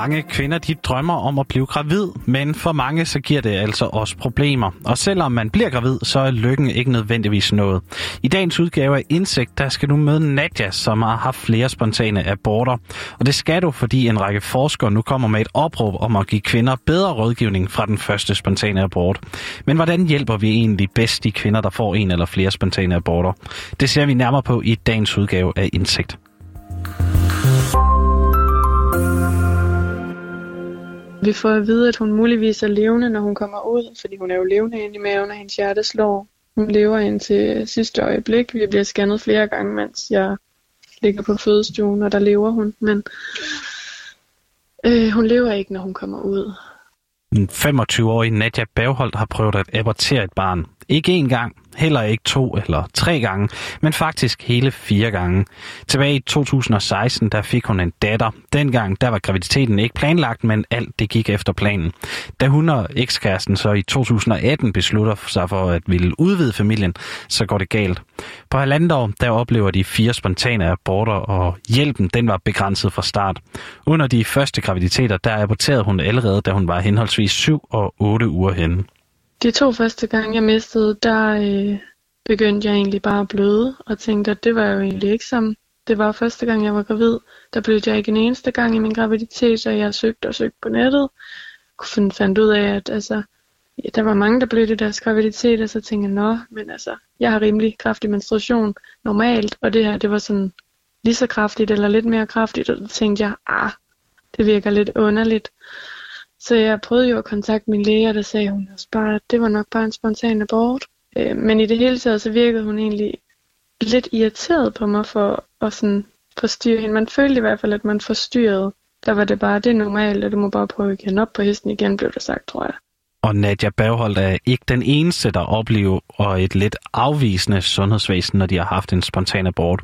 Mange kvinder de drømmer om at blive gravid, men for mange så giver det altså også problemer. Og selvom man bliver gravid, så er lykken ikke nødvendigvis noget. I dagens udgave af Indsigt, der skal du møde Nadja, som har haft flere spontane aborter. Og det skal du, fordi en række forskere nu kommer med et opråb om at give kvinder bedre rådgivning fra den første spontane abort. Men hvordan hjælper vi egentlig bedst de kvinder, der får en eller flere spontane aborter? Det ser vi nærmere på i dagens udgave af Indsigt. Vi får at vide, at hun muligvis er levende, når hun kommer ud, fordi hun er jo levende inde i maven, og hendes hjerte slår. Hun lever indtil sidste øjeblik. Vi bliver scannet flere gange, mens jeg ligger på fødestuen, og der lever hun. Men øh, hun lever ikke, når hun kommer ud. En 25-årig Nadja Bagholdt har prøvet at abortere et barn. Ikke én gang, heller ikke to eller tre gange, men faktisk hele fire gange. Tilbage i 2016, der fik hun en datter. Dengang, der var graviditeten ikke planlagt, men alt det gik efter planen. Da hun og ekskæresten så i 2018 beslutter sig for at ville udvide familien, så går det galt. På halvandet år, der oplever de fire spontane aborter, og hjælpen, den var begrænset fra start. Under de første graviditeter, der aborterede hun allerede, da hun var henholdsvis 7 og 8 uger henne. De to første gange, jeg mistede, der øh, begyndte jeg egentlig bare at bløde, og tænkte, at det var jo egentlig ikke som det var første gang, jeg var gravid. Der blødte jeg ikke en eneste gang i min graviditet, så jeg søgte og søgte på nettet. Kunne fandt ud af, at altså, ja, der var mange, der blødte i deres graviditet, og så tænkte jeg, nå, men altså, jeg har rimelig kraftig menstruation normalt, og det her, det var sådan lige så kraftigt, eller lidt mere kraftigt, og så tænkte jeg, ah, det virker lidt underligt. Så jeg prøvede jo at kontakte min læge, og der sagde hun også bare, at det var nok bare en spontan abort. Øh, men i det hele taget, så virkede hun egentlig lidt irriteret på mig for at sådan forstyrre hende. Man følte i hvert fald, at man forstyrrede. Der var det bare, det er normalt, og du må bare prøve at op på hesten igen, blev der sagt, tror jeg. Og Nadia Bagholdt er ikke den eneste, der oplever et lidt afvisende sundhedsvæsen, når de har haft en spontan abort.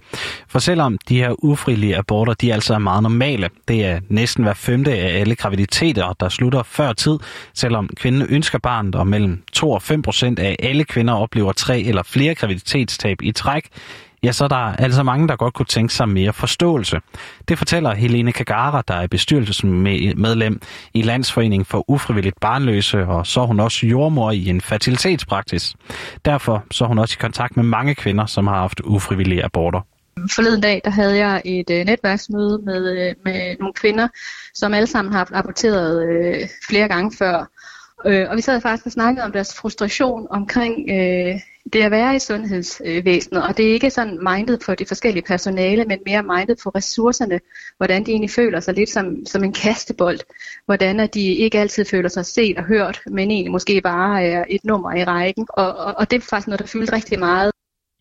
For selvom de her ufrilige aborter, de altså er meget normale, det er næsten hver femte af alle graviditeter, der slutter før tid, selvom kvinden ønsker barnet, og mellem 2 og 5 procent af alle kvinder oplever tre eller flere graviditetstab i træk, ja, så er der altså mange, der godt kunne tænke sig mere forståelse. Det fortæller Helene Kagara, der er bestyrelsesmedlem i Landsforeningen for Ufrivilligt Barnløse, og så er hun også jordmor i en fertilitetspraksis. Derfor så er hun også i kontakt med mange kvinder, som har haft ufrivillige aborter. Forleden dag, der havde jeg et øh, netværksmøde med, øh, med nogle kvinder, som alle sammen har aborteret øh, flere gange før. Øh, og vi sad faktisk og snakkede om deres frustration omkring øh, det at være i sundhedsvæsenet, og det er ikke sådan mindet for de forskellige personale, men mere mindet for ressourcerne, hvordan de egentlig føler sig lidt som, som en kastebold, hvordan at de ikke altid føler sig set og hørt, men egentlig måske bare er et nummer i rækken, og, og, og det er faktisk noget, der fylder rigtig meget.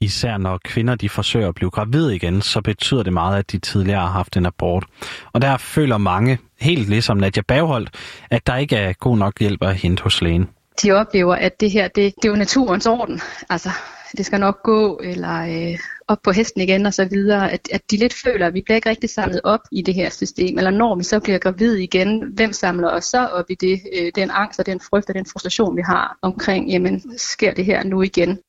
Især når kvinder de forsøger at blive gravide igen, så betyder det meget, at de tidligere har haft en abort. Og der føler mange, helt ligesom Nadia Bagholdt, at der ikke er god nok hjælp at hente hos lægen de oplever, at det her, det, det er jo naturens orden. Altså, det skal nok gå, eller øh, op på hesten igen og så videre. At, at de lidt føler, at vi bliver ikke rigtig samlet op i det her system. Eller når vi så bliver gravid igen, hvem samler os så op i det? Øh, den angst og den frygt og den frustration, vi har omkring, jamen, sker det her nu igen?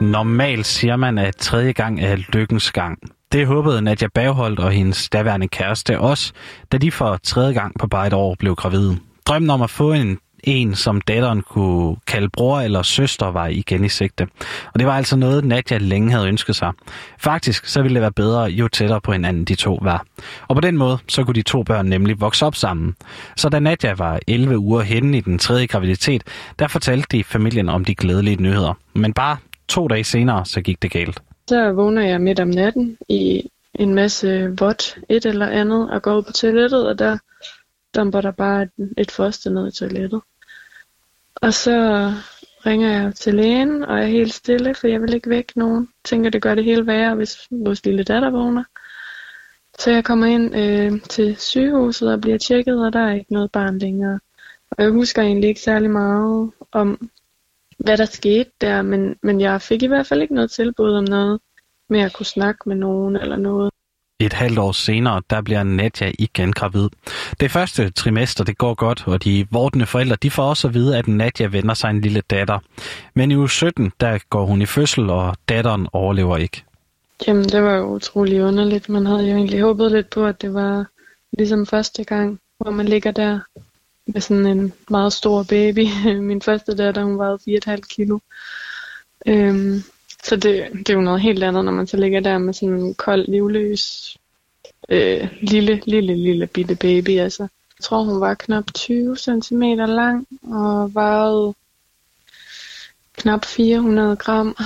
Normalt siger man, at tredje gang er lykkens gang. Det håbede Nadja Bagholdt og hendes daværende kæreste også, da de for tredje gang på bare et år blev gravide. Drømmen om at få en en, som datteren kunne kalde bror eller søster, var igen i sigte. Og det var altså noget, Nadja længe havde ønsket sig. Faktisk så ville det være bedre, jo tættere på hinanden de to var. Og på den måde, så kunne de to børn nemlig vokse op sammen. Så da Nadja var 11 uger henne i den tredje graviditet, der fortalte de familien om de glædelige nyheder. Men bare to dage senere, så gik det galt. Så vågner jeg midt om natten i en masse vådt et eller andet og går ud på toilettet, og der dumper der bare et, et foster ned i toilettet. Og så ringer jeg til lægen, og er helt stille, for jeg vil ikke vække nogen. Tænker, det gør det hele værre, hvis vores lille datter vågner. Så jeg kommer ind øh, til sygehuset og bliver tjekket, og der er ikke noget barn længere. Og jeg husker egentlig ikke særlig meget om, hvad der skete der, men, men jeg fik i hvert fald ikke noget tilbud om noget med at kunne snakke med nogen eller noget. Et halvt år senere, der bliver Nadja igen gravid. Det første trimester, det går godt, og de vortende forældre, de får også at vide, at Nadja vender sig en lille datter. Men i uge 17, der går hun i fødsel, og datteren overlever ikke. Jamen, det var jo utrolig underligt. Man havde jo egentlig håbet lidt på, at det var ligesom første gang, hvor man ligger der med sådan en meget stor baby. Min første datter, hun vejede 4,5 kilo. Øhm, så det, det er jo noget helt andet, når man så ligger der med sådan en kold, livløs, øh, lille, lille, lille bitte baby. Altså, jeg tror, hun var knap 20 cm lang og vejede knap 400 gram.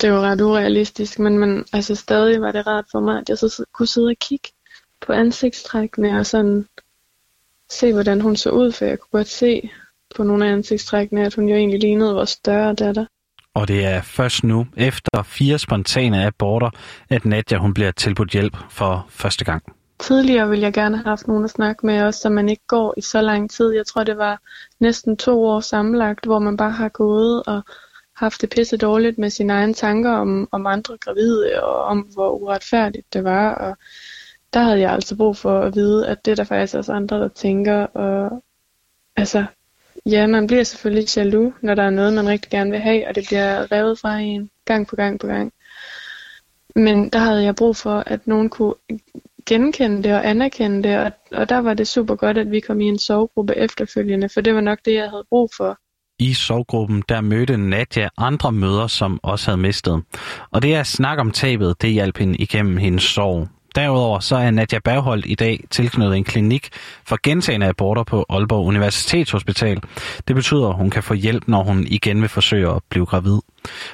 Det var ret urealistisk, men, men altså, stadig var det rart for mig, at jeg så kunne sidde og kigge på ansigtstrækkene og sådan se, hvordan hun så ud, for jeg kunne godt se på nogle af ansigtstrækkene, at hun jo egentlig lignede vores større datter. Og det er først nu, efter fire spontane aborter, at Nadja hun bliver tilbudt hjælp for første gang. Tidligere ville jeg gerne have haft nogen at snakke med os, så man ikke går i så lang tid. Jeg tror, det var næsten to år sammenlagt, hvor man bare har gået og haft det pisse dårligt med sine egne tanker om, om andre gravide, og om hvor uretfærdigt det var. Og der havde jeg altså brug for at vide, at det er der faktisk også andre, der tænker. Og altså, ja, man bliver selvfølgelig jaloux, når der er noget, man rigtig gerne vil have, og det bliver revet fra en gang på gang på gang. Men der havde jeg brug for, at nogen kunne genkende det og anerkende det, og, og der var det super godt, at vi kom i en sovegruppe efterfølgende, for det var nok det, jeg havde brug for. I sovgruppen der mødte Nadja andre møder, som også havde mistet. Og det at snakke om tabet, det hjalp hende igennem hendes sorg. Derudover så er Nadia Bergholdt i dag tilknyttet en klinik for gentagende aborter på Aalborg Universitetshospital. Det betyder, at hun kan få hjælp, når hun igen vil forsøge at blive gravid.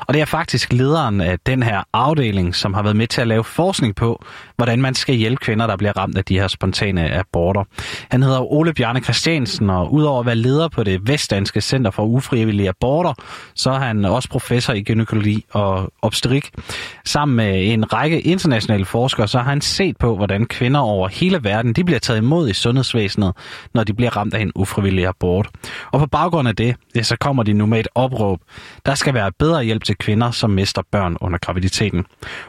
Og det er faktisk lederen af den her afdeling, som har været med til at lave forskning på, hvordan man skal hjælpe kvinder, der bliver ramt af de her spontane aborter. Han hedder Ole Bjarne Christiansen, og udover at være leder på det Vestdanske Center for Ufrivillige Aborter, så er han også professor i gynækologi og obstetrik. Sammen med en række internationale forskere, så har han set på, hvordan kvinder over hele verden de bliver taget imod i sundhedsvæsenet, når de bliver ramt af en ufrivillig abort. Og på baggrund af det, ja, så kommer de nu med et opråb. Der skal være bedre hjælp til kvinder, som mister børn under graviditeten.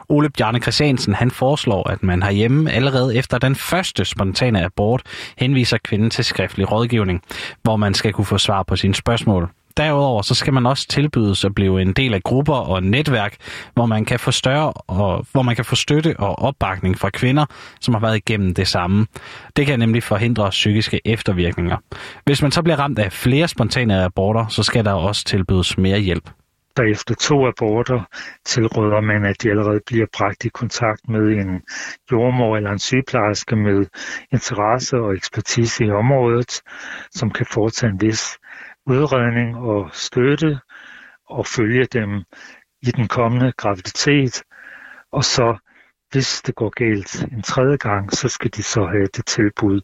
Ole Bjarne Christiansen han foreslår, at man herhjemme allerede efter den første spontane abort henviser kvinden til skriftlig rådgivning, hvor man skal kunne få svar på sine spørgsmål. Derudover så skal man også tilbydes at blive en del af grupper og netværk, hvor man kan få større og hvor man kan få støtte og opbakning fra kvinder, som har været igennem det samme. Det kan nemlig forhindre psykiske eftervirkninger. Hvis man så bliver ramt af flere spontane aborter, så skal der også tilbydes mere hjælp der efter to aborter tilråder man, at de allerede bliver bragt i kontakt med en jordmor eller en sygeplejerske med interesse og ekspertise i området, som kan foretage en vis udredning og støtte og følge dem i den kommende graviditet. Og så hvis det går galt en tredje gang, så skal de så have det tilbud,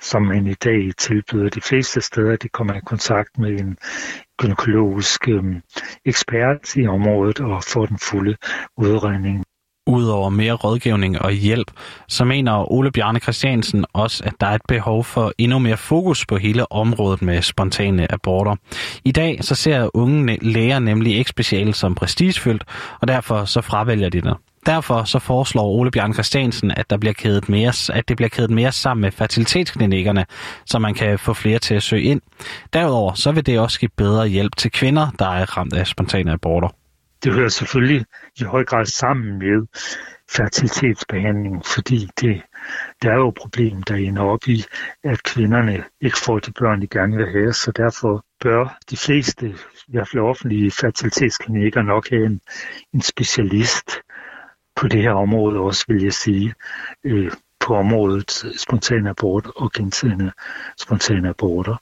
som man i dag tilbyder de fleste steder. De kommer i kontakt med en gynækologisk øhm, ekspert i området og får den fulde udredning. Udover mere rådgivning og hjælp, så mener Ole Bjarne Christiansen også, at der er et behov for endnu mere fokus på hele området med spontane aborter. I dag så ser unge læger nemlig ikke specielt som prestigefyldt, og derfor så fravælger de det. Derfor så foreslår Ole Bjørn Christiansen, at, der bliver kædet mere, at det bliver kædet mere sammen med fertilitetsklinikkerne, så man kan få flere til at søge ind. Derudover så vil det også give bedre hjælp til kvinder, der er ramt af spontane aborter. Det hører selvfølgelig i høj grad sammen med fertilitetsbehandling, fordi det, det er jo et problem, der ender op i, at kvinderne ikke får de børn, de gerne vil have, så derfor bør de fleste, i hvert fald offentlige fertilitetsklinikker, nok have en, en specialist, på det her område også, vil jeg sige, øh, på området spontan abort og gentagende spontane aborter.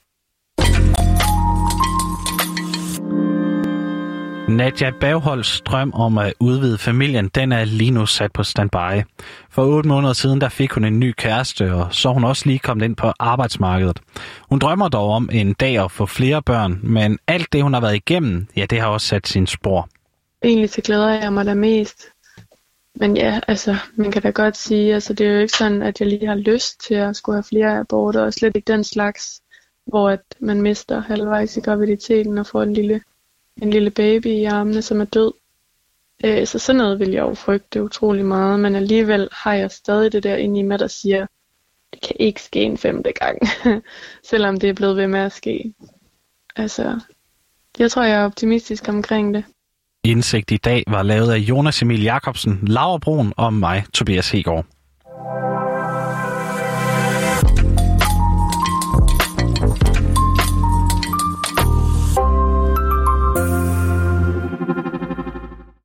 Nadja Bagholds drøm om at udvide familien, den er lige nu sat på standby. For otte måneder siden, der fik hun en ny kæreste, og så hun også lige kommet ind på arbejdsmarkedet. Hun drømmer dog om en dag at få flere børn, men alt det, hun har været igennem, ja, det har også sat sin spor. Egentlig så glæder jeg mig da mest men ja, altså, man kan da godt sige, altså det er jo ikke sådan, at jeg lige har lyst til at skulle have flere aborter, og slet ikke den slags, hvor at man mister halvvejs i graviditeten og får en lille, en lille baby i armene, som er død. Øh, så sådan noget vil jeg jo frygte utrolig meget, men alligevel har jeg stadig det der inde i mig, der siger, det kan ikke ske en femte gang, selvom det er blevet ved med at ske. Altså, jeg tror, jeg er optimistisk omkring det. Indsigt i dag var lavet af Jonas Emil Jakobsen, Laura Brun og mig, Tobias Hegård.